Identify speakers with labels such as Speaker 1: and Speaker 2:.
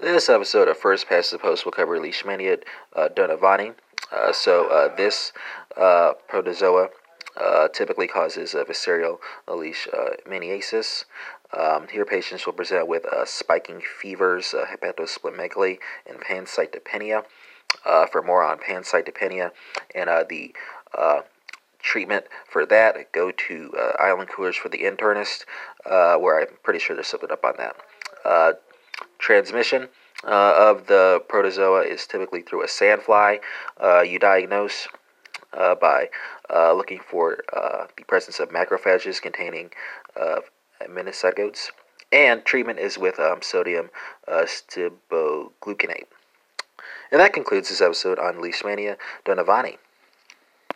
Speaker 1: This episode of First Past the Post will cover Leishmania uh, donovani. Uh, so uh, this uh, protozoa uh, typically causes a visceral leishmaniasis. Um, here, patients will present with uh, spiking fevers, uh, hepatosplenomegaly, and pancytopenia. for more on pancytopenia and the treatment for that, go to Island Coolers for the internist, where I'm pretty sure there's something up on that. Transmission uh, of the protozoa is typically through a sandfly. Uh, you diagnose uh, by uh, looking for uh, the presence of macrophages containing uh, amastigotes, and treatment is with um, sodium stibogluconate. And that concludes this episode on Leishmania donovani.